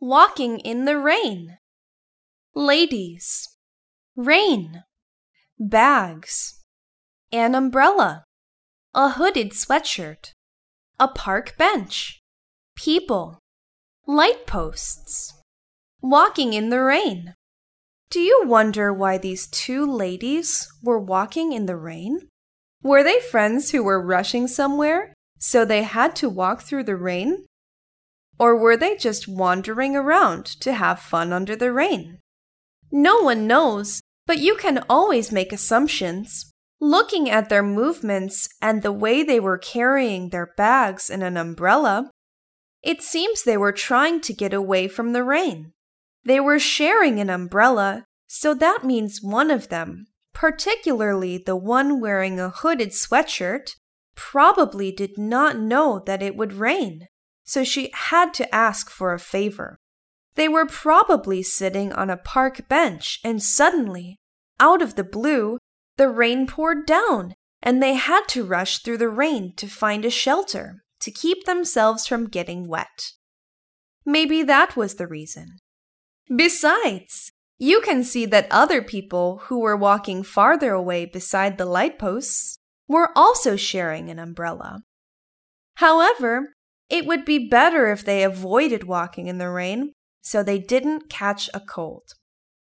walking in the rain. Ladies, rain, bags, an umbrella, a hooded sweatshirt, a park bench, people, light posts, walking in the rain. Do you wonder why these two ladies were walking in the rain? Were they friends who were rushing somewhere, so they had to walk through the rain? Or were they just wandering around to have fun under the rain? No one knows, but you can always make assumptions. Looking at their movements and the way they were carrying their bags and an umbrella, it seems they were trying to get away from the rain. They were sharing an umbrella, so that means one of them, particularly the one wearing a hooded sweatshirt, probably did not know that it would rain so she had to ask for a favor. They were probably sitting on a park bench, and suddenly, out of the blue, the rain poured down, and they had to rush through the rain to find a shelter to keep themselves from getting wet. Maybe that was the reason. Besides, you can see that other people who were walking farther away beside the light posts were also sharing an umbrella. However, it would be better if they avoided walking in the rain so they didn't catch a cold.